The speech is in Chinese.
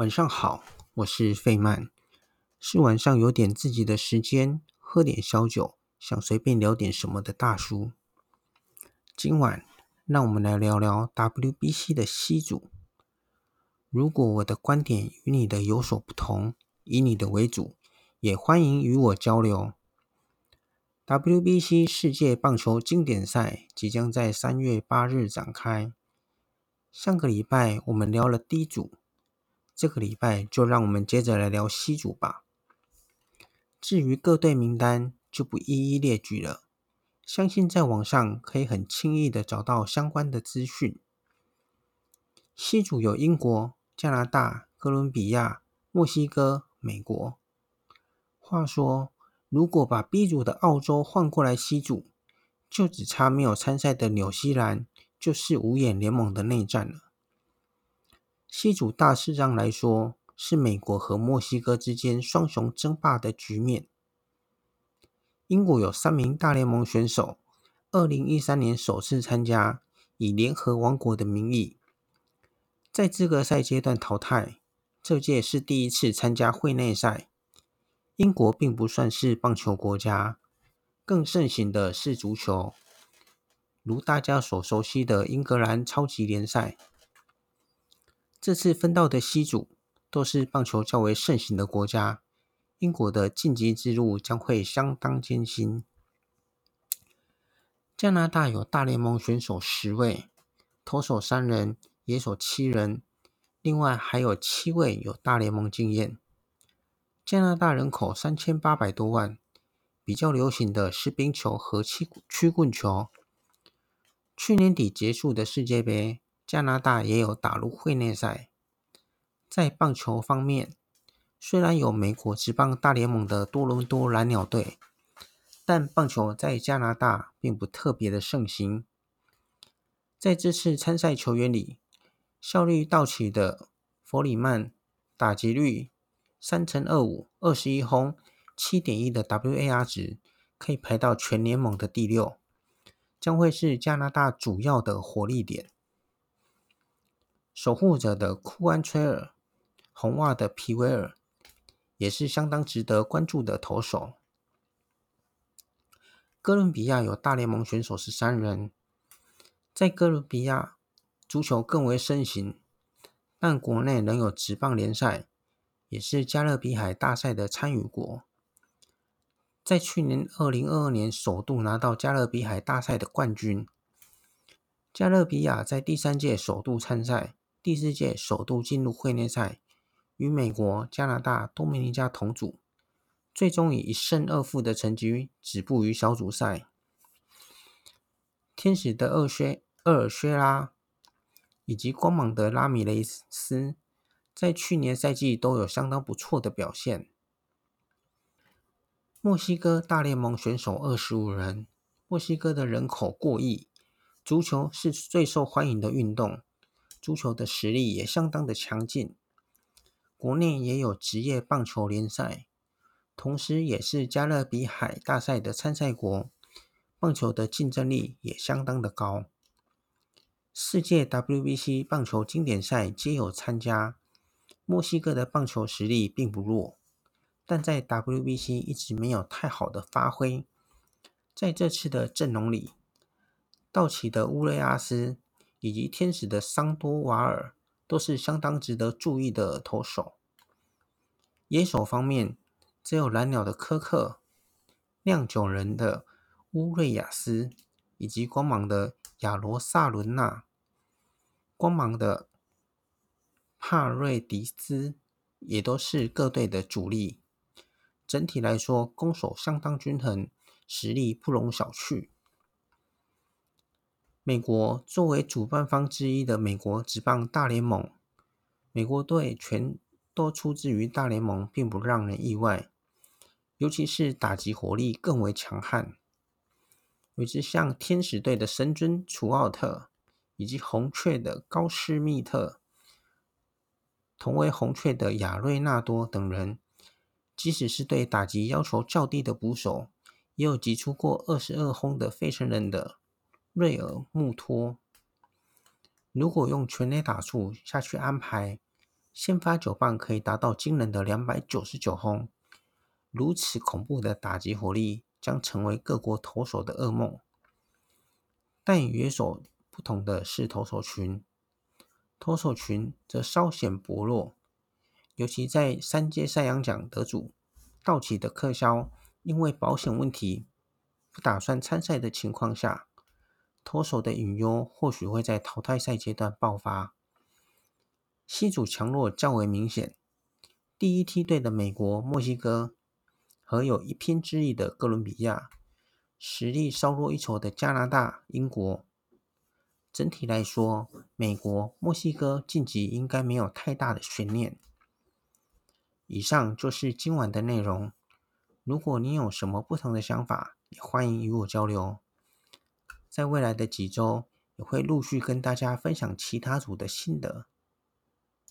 晚上好，我是费曼，是晚上有点自己的时间，喝点小酒，想随便聊点什么的大叔。今晚让我们来聊聊 WBC 的 C 组。如果我的观点与你的有所不同，以你的为主，也欢迎与我交流。WBC 世界棒球经典赛即将在三月八日展开。上个礼拜我们聊了 D 组。这个礼拜就让我们接着来聊 C 组吧。至于各队名单，就不一一列举了。相信在网上可以很轻易的找到相关的资讯。C 组有英国、加拿大、哥伦比亚、墨西哥、美国。话说，如果把 B 组的澳洲换过来 C 组，就只差没有参赛的纽西兰，就是五眼联盟的内战了。西组大致上来说，是美国和墨西哥之间双雄争霸的局面。英国有三名大联盟选手，二零一三年首次参加，以联合王国的名义，在资格赛阶段淘汰。这届是第一次参加会内赛。英国并不算是棒球国家，更盛行的是足球，如大家所熟悉的英格兰超级联赛。这次分到的 C 组都是棒球较为盛行的国家，英国的晋级之路将会相当艰辛。加拿大有大联盟选手十位，投手三人，野手七人，另外还有七位有大联盟经验。加拿大人口三千八百多万，比较流行的是冰球和曲曲棍球。去年底结束的世界杯。加拿大也有打入会内赛。在棒球方面，虽然有美国职棒大联盟的多伦多蓝鸟队，但棒球在加拿大并不特别的盛行。在这次参赛球员里，效率道奇的弗里曼，打击率三成二五，二十一轰，七点一的 WAR 值，可以排到全联盟的第六，将会是加拿大主要的火力点。守护者的库安崔尔，红袜的皮维尔，也是相当值得关注的投手。哥伦比亚有大联盟选手十三人，在哥伦比亚足球更为盛行，但国内仍有职棒联赛，也是加勒比海大赛的参与国。在去年二零二二年，首度拿到加勒比海大赛的冠军。加勒比亚在第三届首度参赛。第四届首度进入会内赛，与美国、加拿大、多米尼加同组，最终以一胜二负的成绩止步于小组赛。天使的厄薛厄尔薛拉以及光芒的拉米雷斯，在去年赛季都有相当不错的表现。墨西哥大联盟选手二十五人，墨西哥的人口过亿，足球是最受欢迎的运动。足球的实力也相当的强劲，国内也有职业棒球联赛，同时也是加勒比海大赛的参赛国，棒球的竞争力也相当的高。世界 WBC 棒球经典赛皆有参加，墨西哥的棒球实力并不弱，但在 WBC 一直没有太好的发挥。在这次的阵容里，道奇的乌雷阿斯。以及天使的桑多瓦尔都是相当值得注意的投手。野手方面，只有蓝鸟的科克、酿酒人的乌瑞亚斯，以及光芒的亚罗萨伦纳。光芒的帕瑞迪斯也都是各队的主力。整体来说，攻守相当均衡，实力不容小觑。美国作为主办方之一的美国职棒大联盟，美国队全都出自于大联盟，并不让人意外。尤其是打击火力更为强悍，尤其像天使队的神尊楚奥特，以及红雀的高斯密特，同为红雀的亚瑞纳多等人，即使是对打击要求较低的捕手，也有击出过二十二轰的费城人的。瑞尔穆托，如果用全垒打数下去安排，先发九棒可以达到惊人的两百九十九轰，如此恐怖的打击火力将成为各国投手的噩梦。但与野手不同的是，投手群，投手群则稍显薄弱，尤其在三届赛扬奖得主道奇的克肖因为保险问题不打算参赛的情况下。投手的隐忧或许会在淘汰赛阶段爆发。西组强弱较为明显，第一梯队的美国、墨西哥和有一拼之力的哥伦比亚，实力稍弱一筹的加拿大、英国。整体来说，美国、墨西哥晋级应该没有太大的悬念。以上就是今晚的内容。如果你有什么不同的想法，也欢迎与我交流。在未来的几周，也会陆续跟大家分享其他组的心得。